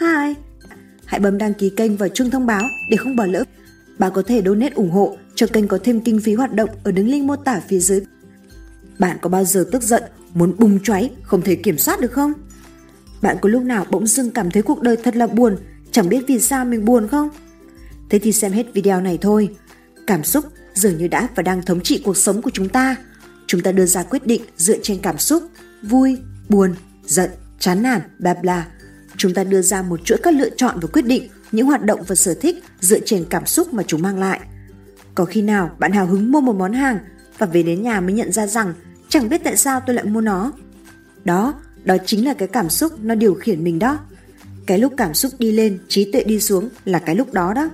Hi! Hãy bấm đăng ký kênh và chuông thông báo để không bỏ lỡ. Bạn có thể donate ủng hộ cho kênh có thêm kinh phí hoạt động ở đường link mô tả phía dưới. Bạn có bao giờ tức giận, muốn bùng cháy, không thể kiểm soát được không? Bạn có lúc nào bỗng dưng cảm thấy cuộc đời thật là buồn, chẳng biết vì sao mình buồn không? Thế thì xem hết video này thôi. Cảm xúc dường như đã và đang thống trị cuộc sống của chúng ta. Chúng ta đưa ra quyết định dựa trên cảm xúc, vui, buồn, giận, chán nản, bla bla. Chúng ta đưa ra một chuỗi các lựa chọn và quyết định những hoạt động và sở thích dựa trên cảm xúc mà chúng mang lại. Có khi nào bạn hào hứng mua một món hàng và về đến nhà mới nhận ra rằng chẳng biết tại sao tôi lại mua nó. Đó, đó chính là cái cảm xúc nó điều khiển mình đó. Cái lúc cảm xúc đi lên, trí tuệ đi xuống là cái lúc đó đó.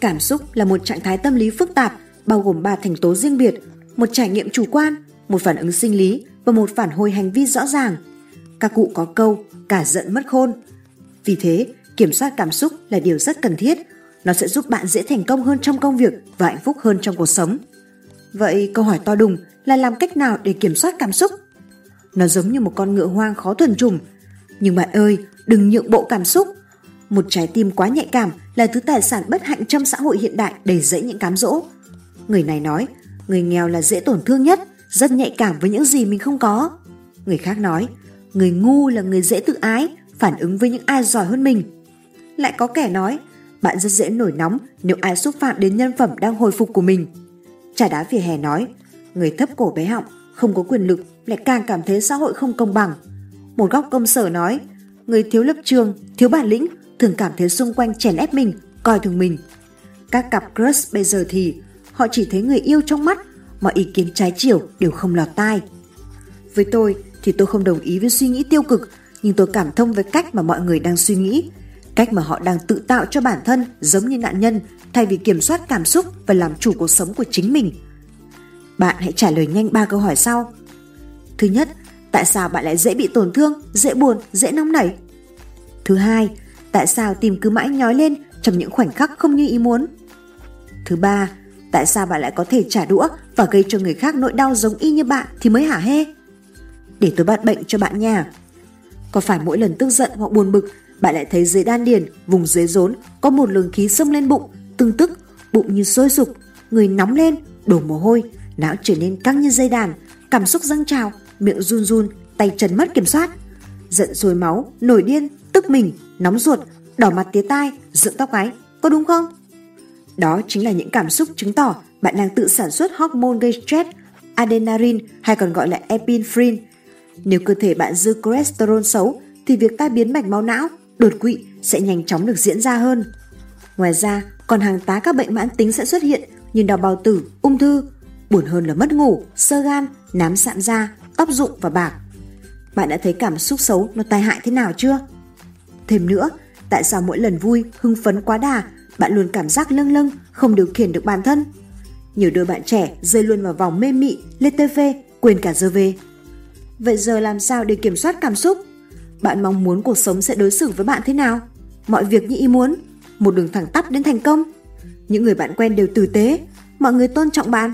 Cảm xúc là một trạng thái tâm lý phức tạp, bao gồm ba thành tố riêng biệt, một trải nghiệm chủ quan, một phản ứng sinh lý và một phản hồi hành vi rõ ràng. Các cụ có câu, cả giận mất khôn. Vì thế, kiểm soát cảm xúc là điều rất cần thiết. Nó sẽ giúp bạn dễ thành công hơn trong công việc và hạnh phúc hơn trong cuộc sống. Vậy câu hỏi to đùng là làm cách nào để kiểm soát cảm xúc? Nó giống như một con ngựa hoang khó thuần trùng. Nhưng bạn ơi, đừng nhượng bộ cảm xúc. Một trái tim quá nhạy cảm là thứ tài sản bất hạnh trong xã hội hiện đại đầy rẫy những cám dỗ. Người này nói, người nghèo là dễ tổn thương nhất, rất nhạy cảm với những gì mình không có. Người khác nói, người ngu là người dễ tự ái, phản ứng với những ai giỏi hơn mình. Lại có kẻ nói, bạn rất dễ nổi nóng nếu ai xúc phạm đến nhân phẩm đang hồi phục của mình. Trà đá vỉa hè nói, người thấp cổ bé họng, không có quyền lực lại càng cảm thấy xã hội không công bằng. Một góc công sở nói, người thiếu lập trường, thiếu bản lĩnh thường cảm thấy xung quanh chèn ép mình, coi thường mình. Các cặp crush bây giờ thì họ chỉ thấy người yêu trong mắt, mọi ý kiến trái chiều đều không lọt tai. Với tôi thì tôi không đồng ý với suy nghĩ tiêu cực, nhưng tôi cảm thông với cách mà mọi người đang suy nghĩ, cách mà họ đang tự tạo cho bản thân giống như nạn nhân thay vì kiểm soát cảm xúc và làm chủ cuộc sống của chính mình. Bạn hãy trả lời nhanh ba câu hỏi sau. Thứ nhất, tại sao bạn lại dễ bị tổn thương, dễ buồn, dễ nóng nảy? Thứ hai, tại sao tim cứ mãi nhói lên trong những khoảnh khắc không như ý muốn? Thứ ba, tại sao bạn lại có thể trả đũa và gây cho người khác nỗi đau giống y như bạn thì mới hả hê? Để tôi bắt bệnh cho bạn nha. Có phải mỗi lần tức giận hoặc buồn bực, bạn lại thấy dưới đan điền, vùng dưới rốn có một luồng khí xông lên bụng, tương tức, bụng như sôi sục, người nóng lên, đổ mồ hôi, não trở nên căng như dây đàn, cảm xúc dâng trào, miệng run run, tay chân mất kiểm soát. Giận sôi máu, nổi điên, tức mình, nóng ruột, đỏ mặt tía tai, dựng tóc gáy, có đúng không? Đó chính là những cảm xúc chứng tỏ bạn đang tự sản xuất hormone gây stress, adrenaline hay còn gọi là epinephrine. Nếu cơ thể bạn dư cholesterol xấu thì việc tai biến mạch máu não, đột quỵ sẽ nhanh chóng được diễn ra hơn. Ngoài ra, còn hàng tá các bệnh mãn tính sẽ xuất hiện như đau bao tử, ung thư, buồn hơn là mất ngủ, sơ gan, nám sạm da, tóc rụng và bạc. Bạn đã thấy cảm xúc xấu nó tai hại thế nào chưa? Thêm nữa, tại sao mỗi lần vui, hưng phấn quá đà, bạn luôn cảm giác lâng lâng, không điều khiển được bản thân? Nhiều đôi bạn trẻ rơi luôn vào vòng mê mị, lê TV, quên cả giờ về. Vậy giờ làm sao để kiểm soát cảm xúc? Bạn mong muốn cuộc sống sẽ đối xử với bạn thế nào? Mọi việc như ý muốn, một đường thẳng tắp đến thành công. Những người bạn quen đều tử tế, mọi người tôn trọng bạn.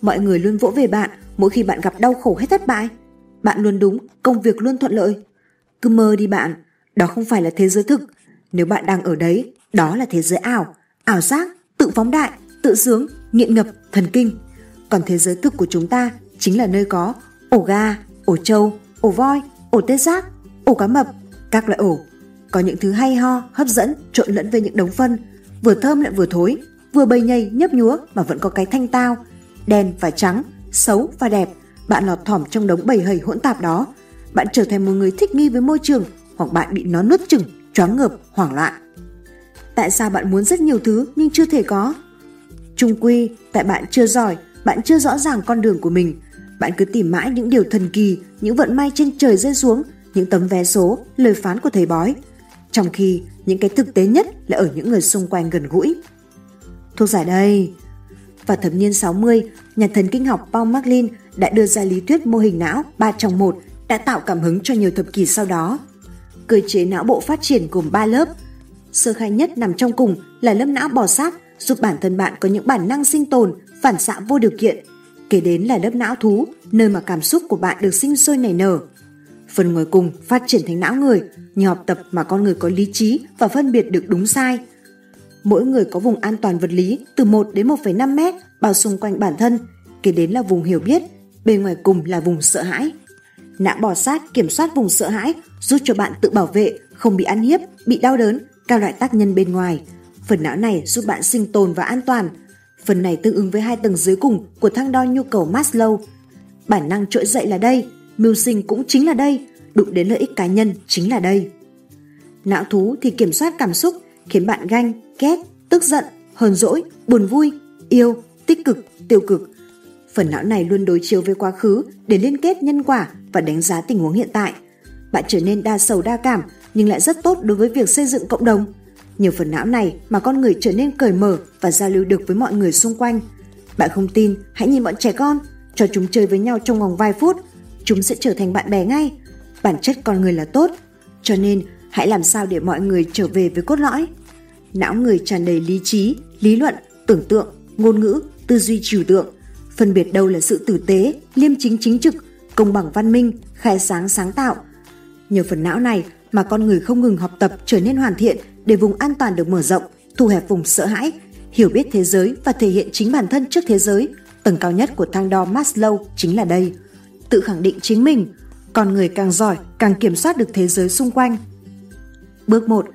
Mọi người luôn vỗ về bạn mỗi khi bạn gặp đau khổ hay thất bại. Bạn luôn đúng, công việc luôn thuận lợi. Cứ mơ đi bạn, đó không phải là thế giới thực. Nếu bạn đang ở đấy, đó là thế giới ảo, ảo giác, tự phóng đại, tự sướng, nghiện ngập, thần kinh. Còn thế giới thực của chúng ta chính là nơi có ổ gà, ổ trâu, ổ voi, ổ tê giác, ổ cá mập, các loại ổ. Có những thứ hay ho, hấp dẫn, trộn lẫn với những đống phân, vừa thơm lại vừa thối, vừa bầy nhầy nhấp nhúa mà vẫn có cái thanh tao, đen và trắng, xấu và đẹp. Bạn lọt thỏm trong đống bầy hầy hỗn tạp đó. Bạn trở thành một người thích nghi với môi trường hoặc bạn bị nó nuốt chửng, choáng ngợp, hoảng loạn. Tại sao bạn muốn rất nhiều thứ nhưng chưa thể có? Trung quy, tại bạn chưa giỏi, bạn chưa rõ ràng con đường của mình. Bạn cứ tìm mãi những điều thần kỳ, những vận may trên trời rơi xuống, những tấm vé số, lời phán của thầy bói. Trong khi những cái thực tế nhất là ở những người xung quanh gần gũi. Thuốc giải đây. Vào thập niên 60, nhà thần kinh học Paul MacLean đã đưa ra lý thuyết mô hình não 3 trong 1 đã tạo cảm hứng cho nhiều thập kỷ sau đó. Cơ chế não bộ phát triển gồm 3 lớp. Sơ khai nhất nằm trong cùng là lớp não bò sát giúp bản thân bạn có những bản năng sinh tồn, phản xạ vô điều kiện. Kế đến là lớp não thú, nơi mà cảm xúc của bạn được sinh sôi nảy nở. Phần ngoài cùng phát triển thành não người, nhờ học tập mà con người có lý trí và phân biệt được đúng sai. Mỗi người có vùng an toàn vật lý từ 1 đến 1,5 mét bao xung quanh bản thân, kế đến là vùng hiểu biết, bên ngoài cùng là vùng sợ hãi. Não bò sát kiểm soát vùng sợ hãi giúp cho bạn tự bảo vệ, không bị ăn hiếp, bị đau đớn, các loại tác nhân bên ngoài. Phần não này giúp bạn sinh tồn và an toàn. Phần này tương ứng với hai tầng dưới cùng của thang đo nhu cầu Maslow. Bản năng trỗi dậy là đây, mưu sinh cũng chính là đây, đụng đến lợi ích cá nhân chính là đây. Não thú thì kiểm soát cảm xúc, khiến bạn ganh, ghét, tức giận, hờn dỗi, buồn vui, yêu, tích cực, tiêu cực. Phần não này luôn đối chiếu với quá khứ để liên kết nhân quả và đánh giá tình huống hiện tại. Bạn trở nên đa sầu đa cảm nhưng lại rất tốt đối với việc xây dựng cộng đồng. Nhờ phần não này mà con người trở nên cởi mở và giao lưu được với mọi người xung quanh. Bạn không tin, hãy nhìn bọn trẻ con, cho chúng chơi với nhau trong vòng vài phút, chúng sẽ trở thành bạn bè ngay. Bản chất con người là tốt, cho nên hãy làm sao để mọi người trở về với cốt lõi. Não người tràn đầy lý trí, lý luận, tưởng tượng, ngôn ngữ, tư duy trừu tượng, phân biệt đâu là sự tử tế, liêm chính chính trực, công bằng văn minh, khai sáng sáng tạo. Nhờ phần não này mà con người không ngừng học tập trở nên hoàn thiện để vùng an toàn được mở rộng, thu hẹp vùng sợ hãi, hiểu biết thế giới và thể hiện chính bản thân trước thế giới. Tầng cao nhất của thang đo Maslow chính là đây. Tự khẳng định chính mình, con người càng giỏi càng kiểm soát được thế giới xung quanh. Bước 1.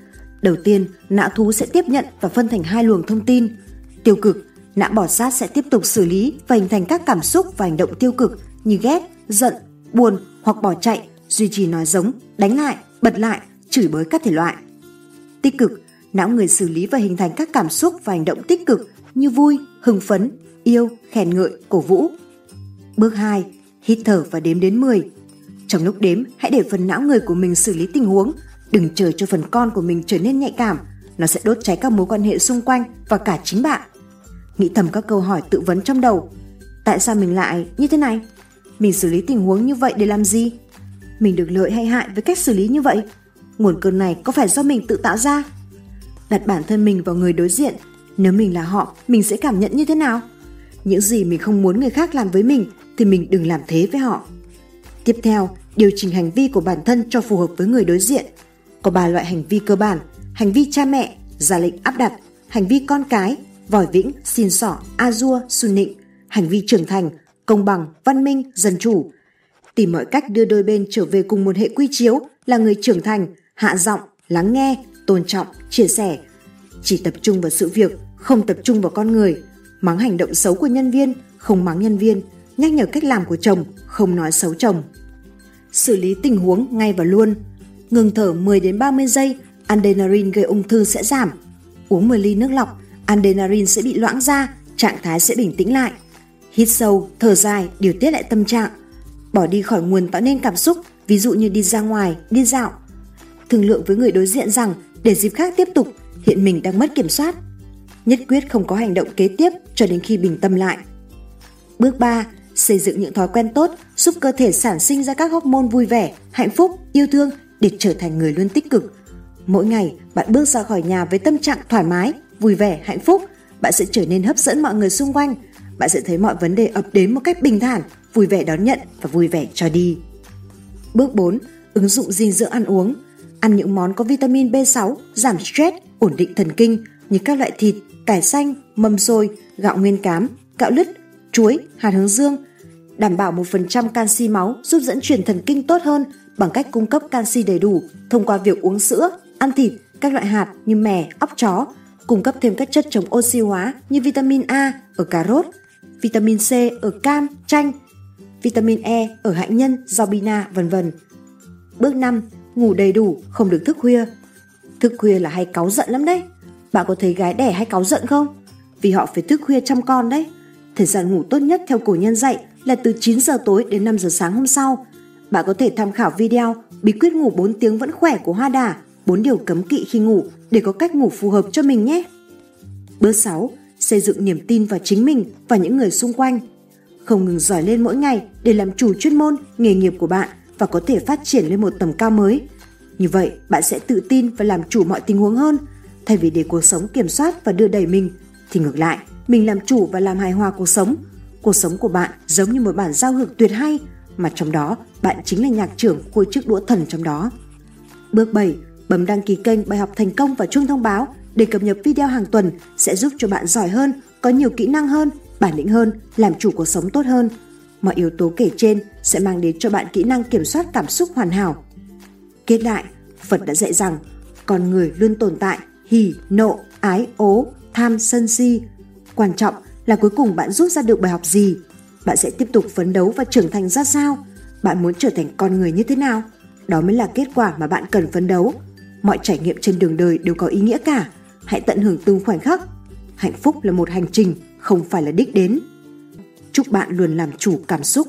Đầu tiên, não thú sẽ tiếp nhận và phân thành hai luồng thông tin. Tiêu cực, não bỏ sát sẽ tiếp tục xử lý và hình thành các cảm xúc và hành động tiêu cực như ghét, giận, buồn hoặc bỏ chạy, duy trì nói giống, đánh lại, bật lại, chửi bới các thể loại. Tích cực, não người xử lý và hình thành các cảm xúc và hành động tích cực như vui, hưng phấn, yêu, khen ngợi, cổ vũ. Bước 2. Hít thở và đếm đến 10. Trong lúc đếm, hãy để phần não người của mình xử lý tình huống, đừng chờ cho phần con của mình trở nên nhạy cảm, nó sẽ đốt cháy các mối quan hệ xung quanh và cả chính bạn. Nghĩ thầm các câu hỏi tự vấn trong đầu. Tại sao mình lại như thế này? Mình xử lý tình huống như vậy để làm gì? Mình được lợi hay hại với cách xử lý như vậy? Nguồn cơn này có phải do mình tự tạo ra? Đặt bản thân mình vào người đối diện, nếu mình là họ, mình sẽ cảm nhận như thế nào? Những gì mình không muốn người khác làm với mình thì mình đừng làm thế với họ. Tiếp theo, điều chỉnh hành vi của bản thân cho phù hợp với người đối diện. Có ba loại hành vi cơ bản, hành vi cha mẹ, ra lệnh áp đặt, hành vi con cái, vòi vĩnh, xin sỏ, a dua, su nịnh, hành vi trưởng thành, công bằng, văn minh, dân chủ. Tìm mọi cách đưa đôi bên trở về cùng một hệ quy chiếu là người trưởng thành, hạ giọng, lắng nghe, tôn trọng, chia sẻ. Chỉ tập trung vào sự việc, không tập trung vào con người. Mắng hành động xấu của nhân viên, không mắng nhân viên. Nhắc nhở cách làm của chồng, không nói xấu chồng. Xử lý tình huống ngay và luôn. Ngừng thở 10 đến 30 giây, adrenaline gây ung thư sẽ giảm. Uống 10 ly nước lọc, adrenaline sẽ bị loãng ra, trạng thái sẽ bình tĩnh lại. Hít sâu, thở dài, điều tiết lại tâm trạng. Bỏ đi khỏi nguồn tạo nên cảm xúc, ví dụ như đi ra ngoài, đi dạo. Thương lượng với người đối diện rằng để dịp khác tiếp tục, hiện mình đang mất kiểm soát. Nhất quyết không có hành động kế tiếp cho đến khi bình tâm lại. Bước 3. Xây dựng những thói quen tốt giúp cơ thể sản sinh ra các hormone vui vẻ, hạnh phúc, yêu thương để trở thành người luôn tích cực. Mỗi ngày, bạn bước ra khỏi nhà với tâm trạng thoải mái, vui vẻ, hạnh phúc, bạn sẽ trở nên hấp dẫn mọi người xung quanh. Bạn sẽ thấy mọi vấn đề ập đến một cách bình thản, vui vẻ đón nhận và vui vẻ cho đi. Bước 4. Ứng dụng dinh dưỡng ăn uống. Ăn những món có vitamin B6, giảm stress, ổn định thần kinh như các loại thịt, cải xanh, mâm xôi, gạo nguyên cám, gạo lứt, chuối, hạt hướng dương, đảm bảo 1% canxi máu giúp dẫn truyền thần kinh tốt hơn bằng cách cung cấp canxi đầy đủ thông qua việc uống sữa, ăn thịt, các loại hạt như mè, óc chó, cung cấp thêm các chất chống oxy hóa như vitamin A ở cà rốt, vitamin C ở cam, chanh, vitamin E ở hạnh nhân, rau bina, vân vân. Bước 5. Ngủ đầy đủ, không được thức khuya. Thức khuya là hay cáu giận lắm đấy. Bạn có thấy gái đẻ hay cáu giận không? Vì họ phải thức khuya chăm con đấy. Thời gian ngủ tốt nhất theo cổ nhân dạy là từ 9 giờ tối đến 5 giờ sáng hôm sau. Bạn có thể tham khảo video Bí quyết ngủ 4 tiếng vẫn khỏe của Hoa Đà, 4 điều cấm kỵ khi ngủ để có cách ngủ phù hợp cho mình nhé. Bước 6. Xây dựng niềm tin vào chính mình và những người xung quanh. Không ngừng giỏi lên mỗi ngày để làm chủ chuyên môn, nghề nghiệp của bạn và có thể phát triển lên một tầm cao mới. Như vậy, bạn sẽ tự tin và làm chủ mọi tình huống hơn. Thay vì để cuộc sống kiểm soát và đưa đẩy mình, thì ngược lại, mình làm chủ và làm hài hòa cuộc sống. Cuộc sống của bạn giống như một bản giao hưởng tuyệt hay, mà trong đó bạn chính là nhạc trưởng của chiếc đũa thần trong đó. Bước 7. Bấm đăng ký kênh Bài học thành công và chuông thông báo để cập nhật video hàng tuần sẽ giúp cho bạn giỏi hơn, có nhiều kỹ năng hơn, bản lĩnh hơn, làm chủ cuộc sống tốt hơn. Mọi yếu tố kể trên sẽ mang đến cho bạn kỹ năng kiểm soát cảm xúc hoàn hảo. Kết lại, Phật đã dạy rằng con người luôn tồn tại hỉ, nộ, ái, ố, tham, sân si. Quan trọng là cuối cùng bạn rút ra được bài học gì? Bạn sẽ tiếp tục phấn đấu và trưởng thành ra sao? Bạn muốn trở thành con người như thế nào? Đó mới là kết quả mà bạn cần phấn đấu. Mọi trải nghiệm trên đường đời đều có ý nghĩa cả. Hãy tận hưởng từng khoảnh khắc. Hạnh phúc là một hành trình không phải là đích đến chúc bạn luôn làm chủ cảm xúc.